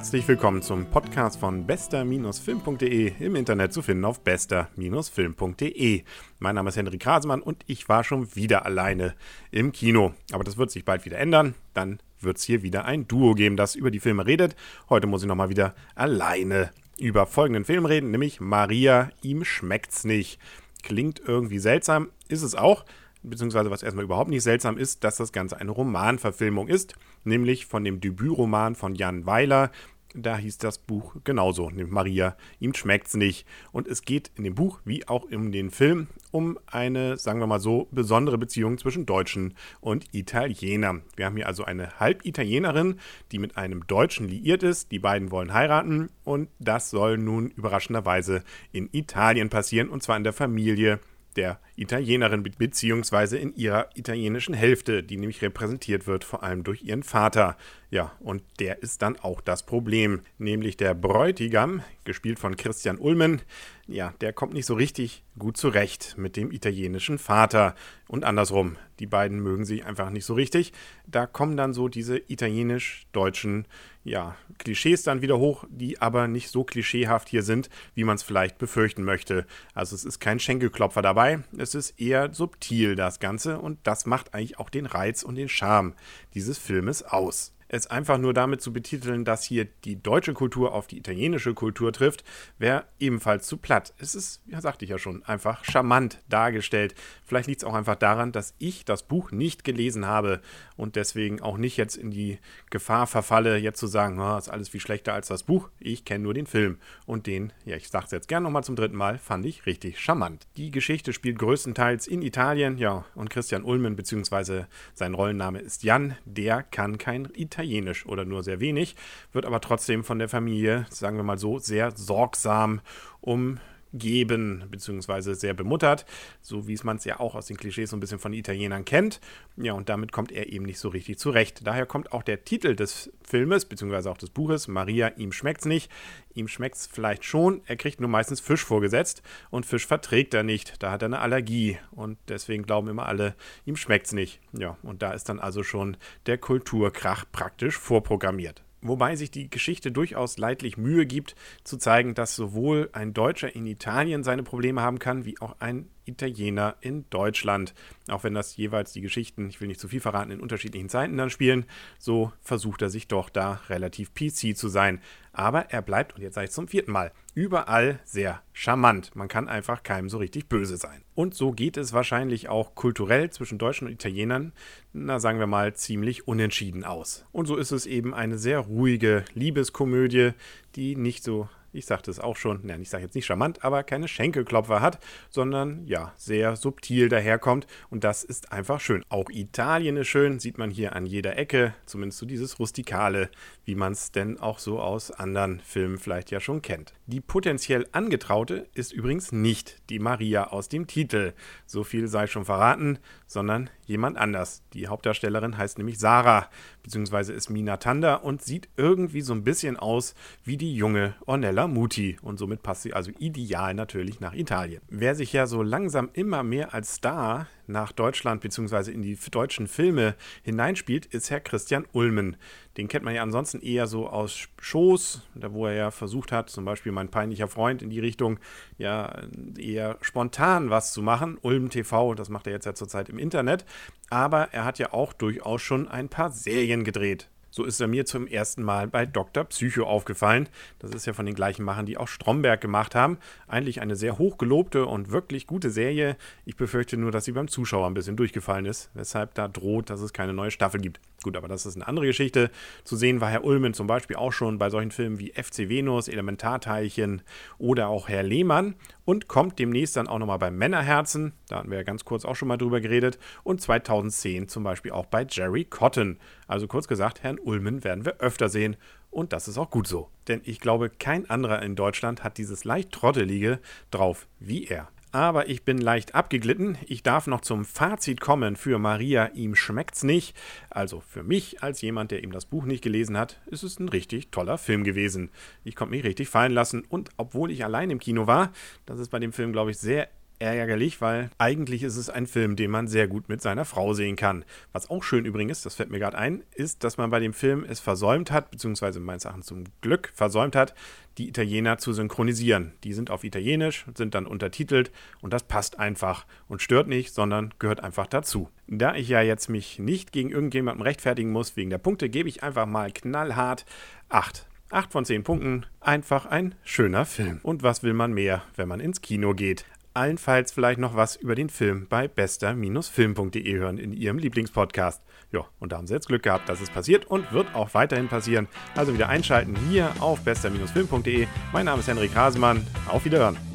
Herzlich willkommen zum Podcast von bester-film.de im Internet zu finden auf bester-film.de. Mein Name ist Henrik Rasemann und ich war schon wieder alleine im Kino. Aber das wird sich bald wieder ändern. Dann wird es hier wieder ein Duo geben, das über die Filme redet. Heute muss ich nochmal wieder alleine über folgenden Film reden, nämlich Maria, ihm schmeckt's nicht. Klingt irgendwie seltsam, ist es auch beziehungsweise was erstmal überhaupt nicht seltsam ist, dass das Ganze eine Romanverfilmung ist, nämlich von dem Debütroman von Jan Weiler. Da hieß das Buch genauso, nämlich Maria, ihm schmeckt's nicht. Und es geht in dem Buch, wie auch in den Film, um eine, sagen wir mal so, besondere Beziehung zwischen Deutschen und Italienern. Wir haben hier also eine Halbitalienerin, die mit einem Deutschen liiert ist. Die beiden wollen heiraten und das soll nun überraschenderweise in Italien passieren und zwar in der Familie der Italienerin beziehungsweise in ihrer italienischen Hälfte, die nämlich repräsentiert wird vor allem durch ihren Vater. Ja, und der ist dann auch das Problem, nämlich der Bräutigam, gespielt von Christian Ulmen, ja, der kommt nicht so richtig gut zurecht mit dem italienischen Vater und andersrum. Die beiden mögen sich einfach nicht so richtig. Da kommen dann so diese italienisch-deutschen ja, Klischees dann wieder hoch, die aber nicht so klischeehaft hier sind, wie man es vielleicht befürchten möchte. Also es ist kein Schenkelklopfer dabei, es ist eher subtil das Ganze und das macht eigentlich auch den Reiz und den Charme dieses Filmes aus es einfach nur damit zu betiteln, dass hier die deutsche Kultur auf die italienische Kultur trifft, wäre ebenfalls zu platt. Es ist, ja, sagte ich ja schon, einfach charmant dargestellt. Vielleicht liegt es auch einfach daran, dass ich das Buch nicht gelesen habe und deswegen auch nicht jetzt in die Gefahr verfalle, jetzt zu sagen, oh, ist alles viel schlechter als das Buch. Ich kenne nur den Film. Und den, ja, ich sage es jetzt gerne nochmal zum dritten Mal, fand ich richtig charmant. Die Geschichte spielt größtenteils in Italien, ja, und Christian Ulmen, beziehungsweise sein Rollenname ist Jan, der kann kein Italien Italienisch oder nur sehr wenig, wird aber trotzdem von der Familie, sagen wir mal so, sehr sorgsam um geben, beziehungsweise sehr bemuttert, so wie es man es ja auch aus den Klischees so ein bisschen von Italienern kennt. Ja, und damit kommt er eben nicht so richtig zurecht. Daher kommt auch der Titel des Filmes, beziehungsweise auch des Buches, Maria, ihm schmeckt's nicht. Ihm schmeckt's vielleicht schon, er kriegt nur meistens Fisch vorgesetzt und Fisch verträgt er nicht. Da hat er eine Allergie und deswegen glauben immer alle, ihm schmeckt's nicht. Ja, und da ist dann also schon der Kulturkrach praktisch vorprogrammiert wobei sich die Geschichte durchaus leidlich Mühe gibt, zu zeigen, dass sowohl ein Deutscher in Italien seine Probleme haben kann, wie auch ein Italiener in Deutschland. Auch wenn das jeweils die Geschichten, ich will nicht zu viel verraten, in unterschiedlichen Zeiten dann spielen, so versucht er sich doch da relativ PC zu sein. Aber er bleibt, und jetzt sage ich zum vierten Mal, überall sehr charmant. Man kann einfach keinem so richtig böse sein. Und so geht es wahrscheinlich auch kulturell zwischen Deutschen und Italienern, na sagen wir mal, ziemlich unentschieden aus. Und so ist es eben eine sehr ruhige Liebeskomödie, die nicht so ich sagte es auch schon, nein, ich sage jetzt nicht charmant, aber keine Schenkelklopfer hat, sondern ja, sehr subtil daherkommt und das ist einfach schön. Auch Italien ist schön, sieht man hier an jeder Ecke, zumindest so dieses Rustikale, wie man es denn auch so aus anderen Filmen vielleicht ja schon kennt. Die potenziell Angetraute ist übrigens nicht die Maria aus dem Titel, so viel sei schon verraten, sondern jemand anders. Die Hauptdarstellerin heißt nämlich Sarah, beziehungsweise ist Mina Tanda und sieht irgendwie so ein bisschen aus wie die junge Ornella Muti. Und somit passt sie also ideal natürlich nach Italien. Wer sich ja so langsam immer mehr als Star nach Deutschland bzw. in die deutschen Filme hineinspielt, ist Herr Christian Ulmen. Den kennt man ja ansonsten eher so aus Shows, da wo er ja versucht hat, zum Beispiel mein peinlicher Freund in die Richtung, ja, eher spontan was zu machen. Ulm TV, das macht er jetzt ja zurzeit im Internet. Aber er hat ja auch durchaus schon ein paar Serien gedreht. So ist er mir zum ersten Mal bei Dr. Psycho aufgefallen. Das ist ja von den gleichen Machern, die auch Stromberg gemacht haben. Eigentlich eine sehr hochgelobte und wirklich gute Serie. Ich befürchte nur, dass sie beim Zuschauer ein bisschen durchgefallen ist, weshalb da droht, dass es keine neue Staffel gibt. Gut, aber das ist eine andere Geschichte. Zu sehen war Herr Ulmen zum Beispiel auch schon bei solchen Filmen wie FC Venus, Elementarteilchen oder auch Herr Lehmann und kommt demnächst dann auch nochmal bei Männerherzen. Da hatten wir ja ganz kurz auch schon mal drüber geredet. Und 2010 zum Beispiel auch bei Jerry Cotton. Also kurz gesagt, Herrn Ulmen werden wir öfter sehen. Und das ist auch gut so. Denn ich glaube, kein anderer in Deutschland hat dieses leicht trottelige drauf wie er aber ich bin leicht abgeglitten. Ich darf noch zum Fazit kommen für Maria, ihm schmeckt's nicht. Also für mich als jemand, der ihm das Buch nicht gelesen hat, ist es ein richtig toller Film gewesen. Ich konnte mich richtig fallen lassen und obwohl ich allein im Kino war, das ist bei dem Film, glaube ich, sehr ärgerlich, weil eigentlich ist es ein Film, den man sehr gut mit seiner Frau sehen kann. Was auch schön übrigens ist, das fällt mir gerade ein, ist, dass man bei dem Film es versäumt hat, beziehungsweise meines Erachtens zum Glück versäumt hat, die Italiener zu synchronisieren. Die sind auf Italienisch, sind dann untertitelt und das passt einfach und stört nicht, sondern gehört einfach dazu. Da ich ja jetzt mich nicht gegen irgendjemanden rechtfertigen muss wegen der Punkte, gebe ich einfach mal knallhart 8. 8 von 10 Punkten, einfach ein schöner Film. Und was will man mehr, wenn man ins Kino geht? Allenfalls vielleicht noch was über den Film bei bester-film.de hören in ihrem Lieblingspodcast. Ja, und da haben sie jetzt Glück gehabt, dass es passiert und wird auch weiterhin passieren. Also wieder einschalten hier auf bester-film.de. Mein Name ist Henrik Hasemann. Auf Wiederhören.